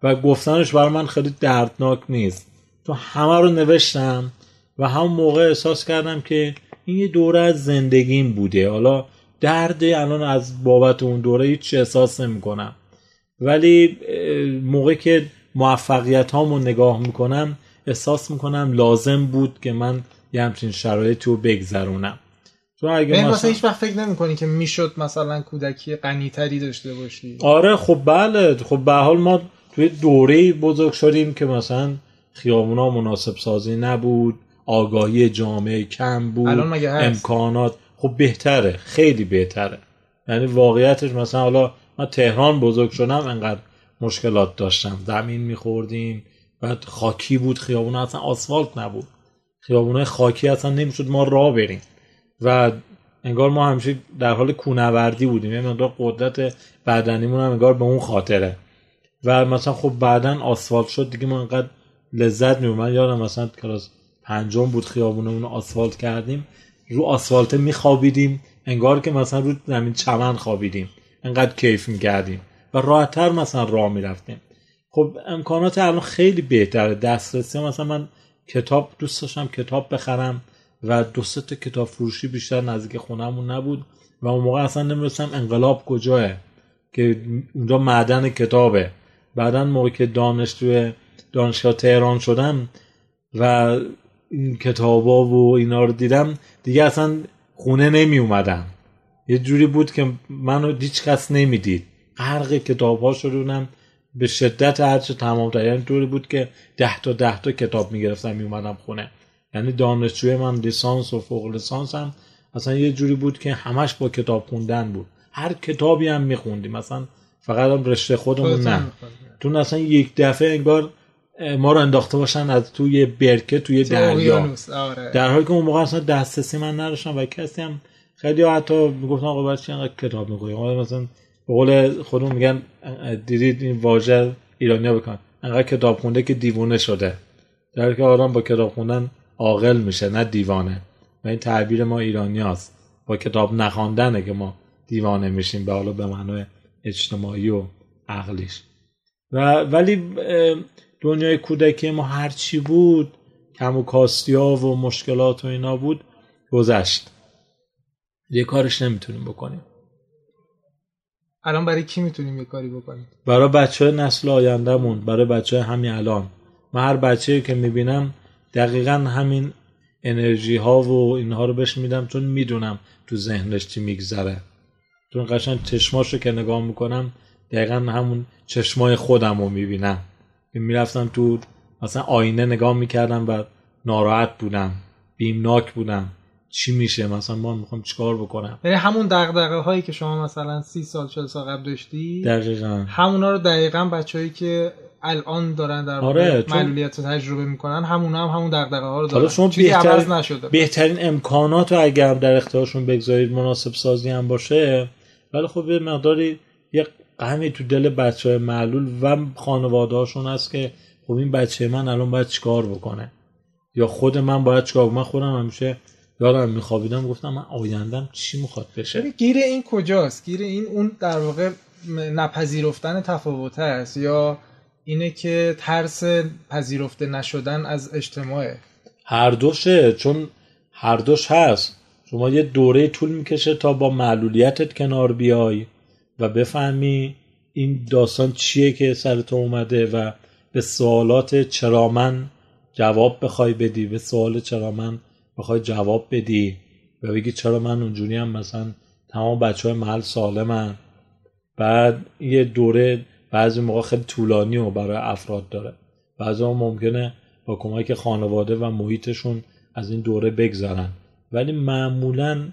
و گفتنش برای من خیلی دردناک نیست. تو همه رو نوشتم و همون موقع احساس کردم که این یه دوره از زندگیم بوده. حالا درد الان از بابت اون دوره هیچ احساس نمی کنم ولی موقع که موفقیت هامو نگاه می‌کنم احساس می‌کنم لازم بود که من یه همچین شرایطی رو بگذرونم. تو اگه مثلا, مثلا هیچ وقت فکر نمی‌کنی که می‌شد مثلا کودکی غنیتری داشته باشی. آره خب بله. خب به حال ما توی دوره بزرگ شدیم که مثلا خیابونا مناسب سازی نبود آگاهی جامعه کم بود امکانات خب بهتره خیلی بهتره. یعنی واقعیتش مثلا حالا من تهران بزرگ شدم انقدر مشکلات داشتم. زمین میخوردیم بعد خاکی بود خیابون اصلا آسفالت نبود. خیابون خاکی اصلا نمی‌شد ما راه بریم. و انگار ما همیشه در حال کونوردی بودیم. یعنی مقدار قدرت بدنیمون هم انگار به اون خاطره. و مثلا خب بعدا آسفالت شد دیگه ما انقدر لذت می‌بریم. من یادم مثلا کلاس پنجم بود خیابونمون آسفالت کردیم. رو آسفالت میخوابیدیم. انگار که مثلا رو زمین چمن خوابیدیم. انقدر کیف می‌کردیم. و راحتتر مثلا راه می‌رفتیم. خب امکانات الان خیلی بهتره. دسترسی مثلا من کتاب دوست داشتم کتاب بخرم. و دو تا کتاب فروشی بیشتر نزدیک خونهمون نبود و اون موقع اصلا نمی‌رسم انقلاب کجاه که اونجا معدن کتابه. بعدا موقع که دانشجو دانشگاه تهران شدم و این کتابا و اینا رو دیدم دیگه اصلا خونه نمی اومدم یه جوری بود که منو هیچ کس نمی‌دید. غرق کتاب ها شدونم. به شدت هرچه تمام تا یعنی طوری بود که ده تا ده تا کتاب می‌گرفتم میومدم خونه. یعنی دانشجوی من لیسانس و فوق لیسانس هم اصلا یه جوری بود که همش با کتاب خوندن بود. هر کتابی هم میخوندیم. مثلا فقط هم رشته خودمون نه. تو اصلا یک دفعه انگار ما رو انداخته باشن از توی برکه توی دریا. آره. در حالی که اون موقع اصلا دسترسی من نداشتم و کسی هم خیلی حتی می‌گفتن آقا بچه اینقدر کتاب می‌خونی. مثلا به قول خودمون میگن دیدید این واژه ایرانیا بکن انقدر کتاب خونده که دیوونه شده. در که آدم با کتاب خوندن عاقل میشه نه دیوانه. و این تعبیر ما ایرانی هست. با کتاب نخواندنه که ما دیوانه میشیم به حالا به معنای اجتماعی و عقلیش. و ولی دنیای کودکی ما هرچی بود کم و کاستیا و مشکلات و اینا بود گذشت. یه کارش نمی‌تونیم بکنیم. الان برای کی می‌تونیم یه کاری بکنیم؟ برای بچه های نسل آیندهمون برای بچه های همین الان. من هر بچه که می‌بینم دقیقا همین انرژی ها و اینها رو بهش میدم چون می‌دونم تو ذهنش چی میگذره. چون قشنگ چشماشو که نگاه می‌کنم دقیقا همون چشمای خودم رو می‌بینم. می‌رفتم تو مثلا آینه نگاه می‌کردم و ناراحت بودم بیمناک بودم. چی میشه؟ مثلا ما می‌خوام چیکار بکنم؟ یعنی همون دغدغه هایی که شما مثلا سی سال چل سال قبل داشتی؟ دقیقا. همونا رو دقیقا بچههایی که الان دارن در آره معلولیت رو تجربه می‌کنن همون هم همون دغدغه ها رو دارن. شما بهترین, نشده. بهترین امکانات رو اگر در اختیارشون بگذارید مناسب سازی هم باشه ولی خب به مقداری یه غمی تو دل بچه های معلول و خانواده هاشون هست که خب این بچه من الان باید چیکار بکنه؟ یا خود من باید چیکار من خودم همیشه یادم میخوابیدم گفتم من آیندم چی می‌خواد بشه؟ گیر این کجاست؟ گیر این اون در واقع نپذیرفتن تفاوت است یا اینه که ترس پذیرفته نشدن از اجتماعه. هر دوشه چون هر دوش هست. شما یه دوره طول می‌کشه تا با معلولیتت کنار بیای و بفهمی این داستان چیه که سر تو اومده و به سوالات چرا من جواب بخوای بدی. به سوال چرا من بخوای جواب بدی. و بگی چرا من اونجوری هم مثلا تمام بچه های محل سالمن. بعد یه دوره بعضی موقع خیلی طولانی و برای افراد داره. بعضی ممکنه با کمک خانواده و محیطشون از این دوره بگذرن. ولی معمولا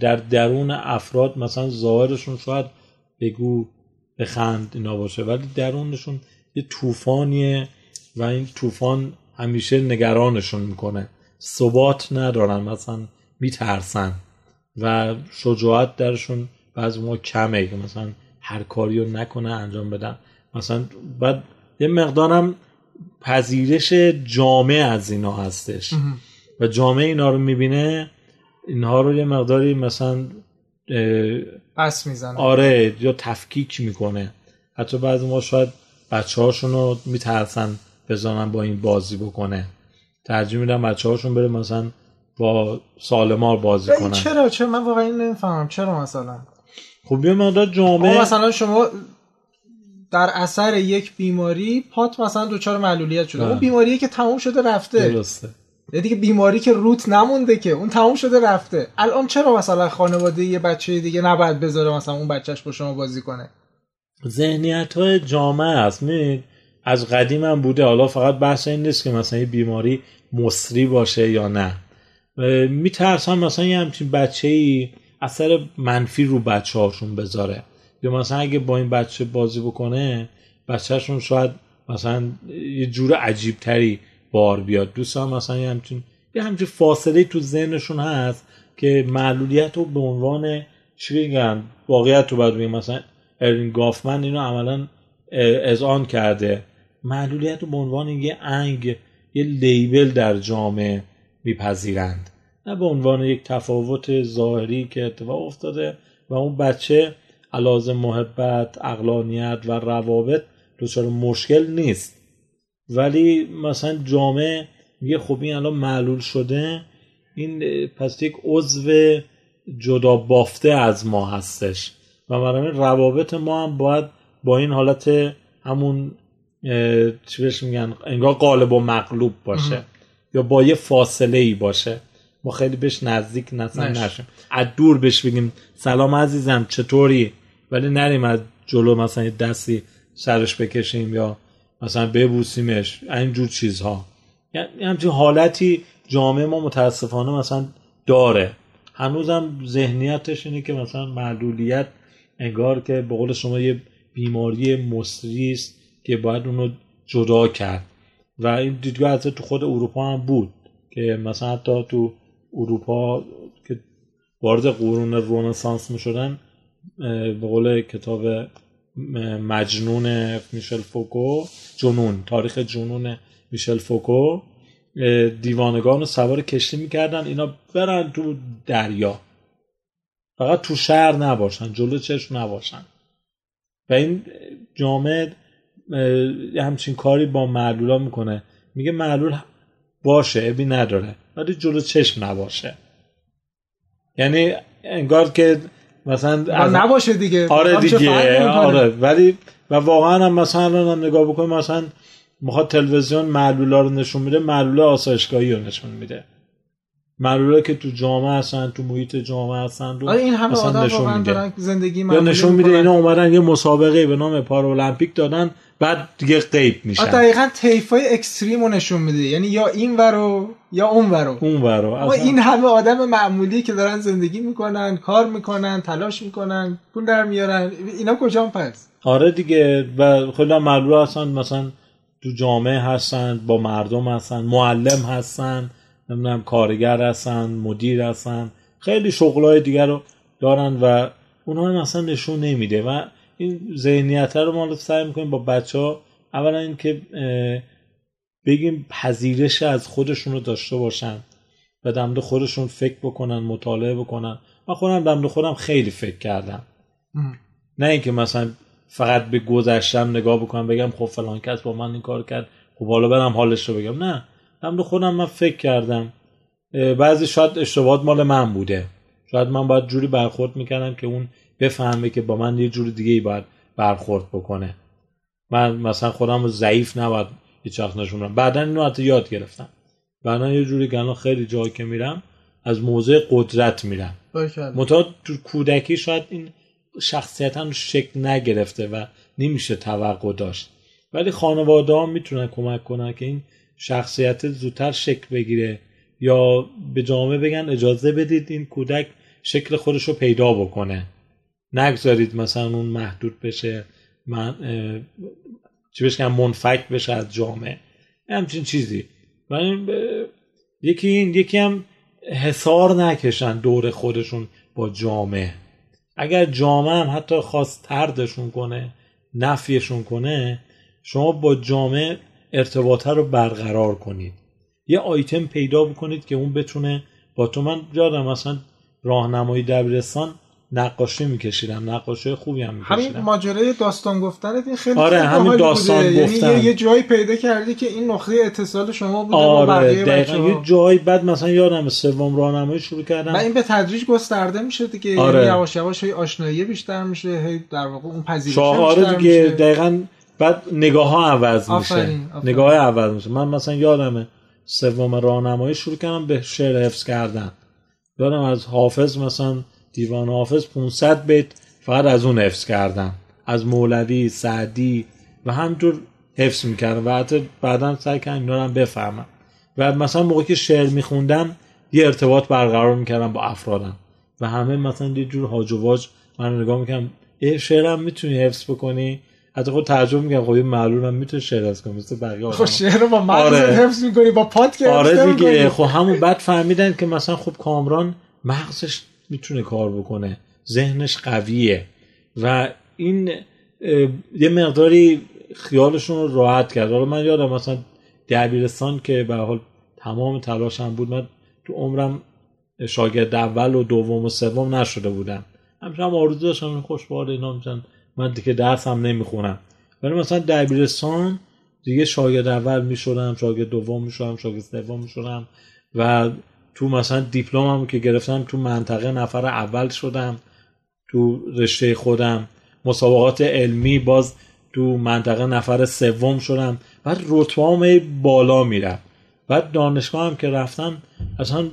در درون افراد مثلا ظاهرشون شاید بگو بخند اینا باشه. ولی درونشون یه طوفانیه و این طوفان همیشه نگرانشون می‌کنه. ثبات ندارن مثلا میترسن. و شجاعت درشون بعض ما کمه. مثلا هر کاری رو نکنه انجام بدن. مثلا بعد یه مقدارم پذیرش جامعه از اینا هستش. و جامعه اینا رو می‌بینه اینها رو یه مقداری مثلا پس می‌زنه. آره یا تفکیک می‌کنه. حتی بعضی ما شاید بچه هاشون رو میترسن بزنن با این بازی بکنه. ترجیح میدن بچه هاشون بره مثلا با سالمار بازی کنن. چرا؟ چرا؟ من واقعا نمی‌فهمم. چرا مثلا؟ خب یه مقدار جامعه مثلا شما در اثر یک بیماری پات مثلا دچار معلولیت شده. اون بیماریه که تموم شده رفته. درسته. دیگه بیماری که روت نمونده که اون تموم شده رفته. الان چرا مثلا خانواده یه بچه دیگه نباید بذاره مثلا اون بچهش با شما بازی کنه؟ ذهنیت های جامعه است می از قدیم هم بوده. حالا فقط بحث این نیست که مثلا یه بیماری مصری باشه یا نه. میترسن مثلا یه همچین بچه ای اثر منفی رو بچه هاشون بذاره. یا مثلا اگه با این بچه بازی بکنه بچهشون شاید مثلا یه جور عجیب تری بار بیاد. دوستان مثلا یه همچین یه همچین فاصله تو ذهنشون هست که معلولیت رو به عنوان چی بگن واقعیت رو باید مثلا ارین گافمن اینو عملا اذعان کرده. معلولیت رو به عنوان یه انگ یه لیبل در جامعه میپذیرند. نه به عنوان یک تفاوت ظاهری که اتفاق افتاده و اون بچه علاوه محبت اقلانیت و روابط دچار مشکل نیست. ولی مثلا جامعه میگه خب این الان معلول شده این پس یک عضو جدا بافته از ما هستش و برای روابط ما هم باید با این حالت همون چی بهش میگن انگار قالب و مغلوب باشه یا با یه فاصله ای باشه. ما خیلی بهش نزدیک نسن نشیم. از دور بهش بگیم سلام عزیزم چطوری؟ ولی نریم از جلو مثلا یه دستی سرش بکشیم یا مثلا ببوسیمش. اینجور چیزها. یعنی همچین حالتی جامعه ما متاسفانه مثلا داره. هنوزم ذهنیتش اینه که مثلا معلولیت انگار که به قول شما یه بیماری مصری است که باید اونو جدا کرد. و این دیدگاه از تو خود اروپا هم بود که مثلا حتی تو اروپا که وارد قرون رونسانس می شدن به قول کتاب مجنون میشل فوکو جنون تاریخ جنون میشل فوکو دیوانگان رو سوار کشتی می‌کردن اینا برن تو دریا. فقط تو شهر نباشن جلو چشم نباشن. و این جامعه همچین کاری با معلولا می‌کنه. میگه معلول باشه ابی نداره. ولی جلو چشم نباشه. یعنی انگار که مثلا از... نباشه دیگه. آره دیگه آره. ولی و واقعا هم مثلا هم نگاه بکنیم مثلا می‌خواد تلویزیون معلولا رو نشون میده معلولا آسایشگاهی رو نشون میده. معلولا که تو جامعه هستن تو محیط جامعه هستن رو آره این همه آدم نشون میده. زندگی یا نشون میده اینا اومدن یه مسابقه به نام پارالمپیک دادن بعد دیگه غیب میشن. دقیقا طیفای اکستریم رو نشون میده یعنی یا این ورو یا اون ورو اون ورو اصلا... این همه آدم معمولی که دارن زندگی می‌کنن کار می‌کنن تلاش می‌کنن پول در میارن. اینا کجا پس آره دیگه. و خیلی معلوم هستن مثلا تو جامعه هستن با مردم هستن معلم هستن نمی‌دونم کارگر هستن مدیر هستن. خیلی شغلای دیگر رو دارن و اونها هم اصلا نشون نمیده. و این ذهنیت رو ما سعی می‌کنیم با بچه ها اولا اینکه بگیم پذیرش از خودشون رو داشته باشن و دمد خودشون فکر بکنن مطالعه بکنن. من خودم دمد خودم خیلی فکر کردم. نه اینکه مثلا فقط به گذشتم نگاه بکنم بگم خب فلان کس با من این کار کرد خب حالا برم حالش رو بگم. نه. دمد خودم من فکر کردم بعضی شاید اشتباهات مال من بوده. شاید من باید جوری برخورد می‌کردم که اون بفهمه که با من یه جور دیگه ای باید برخورد بکنه. من مثلا خودم رو ضعیف نباید هیچ وقت نشون بعدا اینو حتی یاد گرفتم. بعدا یه جوری که خیلی جایی که میرم از موضع قدرت میرم. متا تو کودکی شاید این شخصیتا شکل نگرفته و نمیشه توقع داشت. ولی خانواده ها می‌تونن کمک کنن که این شخصیت زودتر شکل بگیره. یا به جامعه بگن اجازه بدید این کودک شکل خودش رو پیدا بکنه. نگذارید مثلا اون محدود بشه من چی بهش منفک بشه از جامعه. همچین چیزی. و یکی این یکی هم حسار نکشن دور خودشون با جامعه. اگر جامعه هم حتی خواست تردشون کنه نفیشون کنه شما با جامعه ارتباطه رو برقرار کنید. یه آیتم پیدا بکنید که اون بتونه با تو. من یادم مثلا راهنمایی دبیرستان نقاشی میکشیدم نقاشی خوبی هم میکشیدم. همین ماجرای داستان گفتن این خیلی آره همین داستان بوده. گفتن یعنی یه جایی پیدا کردی که این نقطه اتصال شما بوده آره با بقیه دقیقا. یه جایی بعد مثلا یادم سوم راهنمایی شروع کردم. و این به تدریج گسترده میشه دیگه. آره. یعنی یواش یواش هی آشنایی بیشتر میشه هی در واقع اون پذیرش آره دیگه میشه. دقیقا. بعد نگاه ها عوض میشه. آفرین، آفرین. نگاه ها عوض میشه. من مثلا یادمه سوم راهنمایی شروع کردم به شعر حفظ کردن. یادم از حافظ مثلا دیوان حافظ 500 بیت فقط از اون حفظ کردم از مولوی سعدی و همجور حفظ می‌کردم و حتی بعدا سعی کردم اینا رو هم بفهمم و مثلا موقعی که شعر میخوندم یه ارتباط برقرار می‌کردم با افرادم. و همه مثلا یه جور هاج و واج من نگاه می‌کردم. ای شعرم می‌تونی حفظ بکنی؟ حتی خود ترجمه میگم خب یه معلولم می‌تونه شعر حفظ کنه مثل بقیه خب شعر رو با مغزت آره. حفظ می‌کنی با پات که آره دیگه. خب همون بعد فهمیدن که مثلا خب کامران مغزش می‌تونه کار بکنه. ذهنش قویه. و این یه مقداری خیالشون رو راحت کرد. حالا من یادم مثلا دبیرستان که به حال تمام تلاشم بود. من تو عمرم شاگرد اول و دوم و سوم نشده بودم. همیشه هم آرزو داشتم خوشبال اینا میشن. من دیگه درس هم نمی‌خونم. ولی مثلا دبیرستان دیگه شاگرد اول می‌شدم شاگرد دوم می‌شدم شاگرد سوم می‌شدم. و تو مثلا دیپلمم که گرفتم تو منطقه نفر اول شدم تو رشته خودم. مسابقات علمی باز تو منطقه نفر سوم شدم. بعد رتبه بالا میرم بعد دانشگاه هم که رفتم اصلا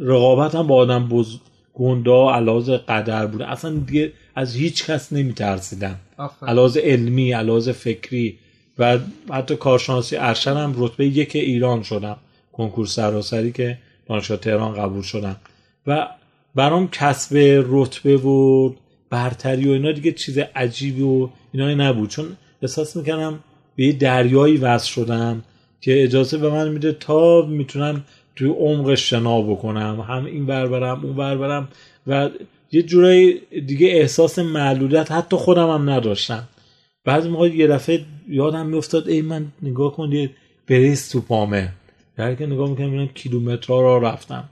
رقابت هم با آدم بز... گندا علاوه قدر بوده اصلا دیگه از هیچ کس نمیترسیدم. آفرین. علاوه علمی علاوه فکری و حتی کارشناسی ارشد هم رتبه یک ایران شدم. کنکور سراسری که دانشگاه تهران قبول شدم و برام کسب رتبه و برتری و اینا دیگه چیز عجیبی و اینا نبود. چون احساس می‌کنم به یه دریایی وصل شدم که اجازه به من میده تا می‌تونم توی عمق شنا بکنم. هم این بر برم اون بر برم. و یه جورایی دیگه احساس معلولیت حتی خودم هم نداشتم. بعضی موقع یه دفعه یادم میافتاد ای من نگاه کن یه بریز تو پامه. در که نگاه می‌کنم می‌بینم کیلومترها را رفتم.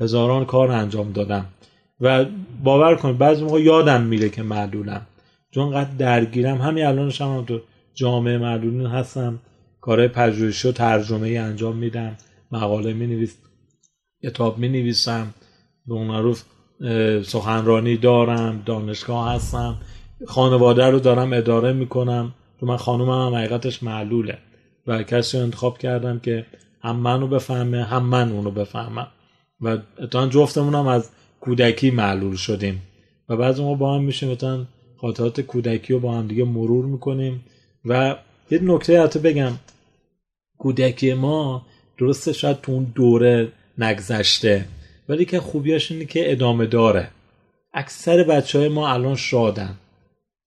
هزاران کار انجام دادم. و باور کنید بعضی موقع یادم میره که معلولم. چون قد درگیرم. همین الانش هم تو جامعه معلولین هستم. کارهای پژوهشی و ترجمه ای انجام میدم. مقاله می نویس کتاب می نویسم به اون معروف سخنرانی دارم دانشگاه هستم. خانواده رو دارم اداره می‌کنم. تو من خانومم هم حقیقتش معلوله. و کسی رو انتخاب کردم که هم منو بفهمه هم من اونو بفهمم. و اتان جفتمون هم از کودکی معلول شدیم. و بعض ما با هم میشیم اتان خاطرات کودکی رو با هم دیگه مرور می‌کنیم. و یه نکته حتی بگم. کودکی ما درسته شاید تو اون دوره نگذشته ولی که خوبیاش اینه که ادامه داره. اکثر بچه های ما الان شادن.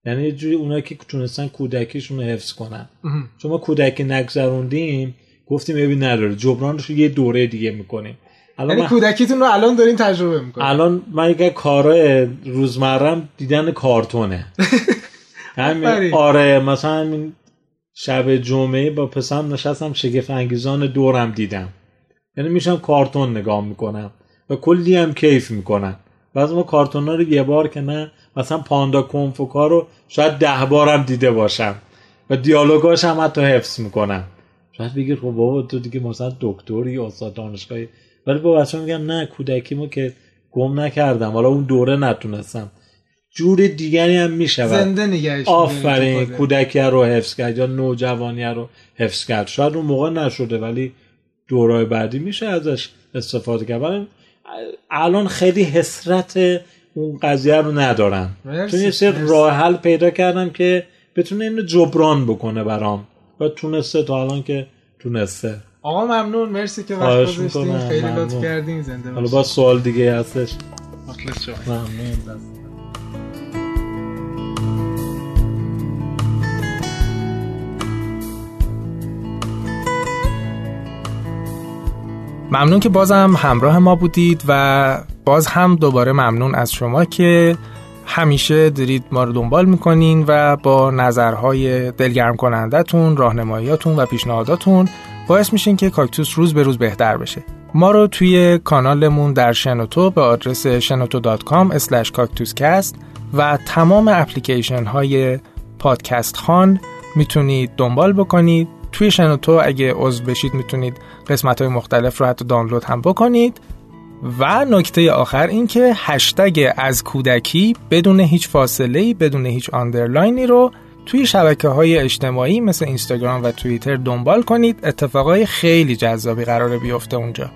یعنی یه جوری اونایی که تونستن کودکیشون رو حفظ کنن. چون ما کودکی نگذروندیم گفتیم ببین نداره. جبرانش رو یه دوره دیگه می‌کنیم. یعنی الان من, کودکیتون رو الان دارین تجربه می‌کنین. الان من یکی کارهای روزمرم دیدن کارتونه. همین. آره مثلا همین شب جمعه با پسرم نشستم شگفت انگیزان دورم دیدم. یعنی میشم کارتون نگاه می‌کنم و کلی هم کیف می‌کنم. بعضی ما کارتون ها رو یه بار که نه مثلا پاندا کنفوکا رو شاید ده بارم دیده باشم و دیالوگاش هم حتی حفظ می‌کنم. شاید بگیر خب بابا تو دیگه مثلا دکتری استاد دانشگاهی. ولی با بچه میگم نه کودکیمو که گم نکردم. حالا اون دوره نتونستم. جور دیگری هم می‌شود. زنده نگهش آفرین کودکی رو حفظ کرد یا نوجوانی رو حفظ کرد. شاید اون موقع نشده ولی دورای بعدی میشه ازش استفاده کرد. ولی الان خیلی حسرت اون قضیه رو ندارن. مرسی، چون یه سری مرسی. راه حل پیدا کردم که بتونه اینو جبران بکنه برام. و تونسته تا الان که تونسته. آقا ممنون مرسی که وقت گذاشتین. خیلی لطف کردین زنده حالا با سوال دیگه هستش؟ مخلص ممنون. ممنون که بازم همراه ما بودید و باز هم دوباره ممنون از شما که همیشه دارید ما رو دنبال می‌کنین و با نظرهای دلگرم کنندتون، راهنماییاتون و پیشنهاداتون باعث میشین که کاکتوس روز به روز بهتر بشه. ما رو توی کانالمون در شنوتو به آدرس شنوتو.com cactuscast و تمام اپلیکیشن های پادکست خان می‌تونید دنبال بکنید توی شنوتو اگه عضو بشید می‌تونید قسمت های مختلف رو حتی دانلود هم بکنید و نکته آخر این که هشتگ از کودکی بدون هیچ فاصله بدون هیچ آندرلاینی رو توی شبکه های اجتماعی مثل اینستاگرام و توییتر دنبال کنید. اتفاقای خیلی جذابی قرار بیفته اونجا.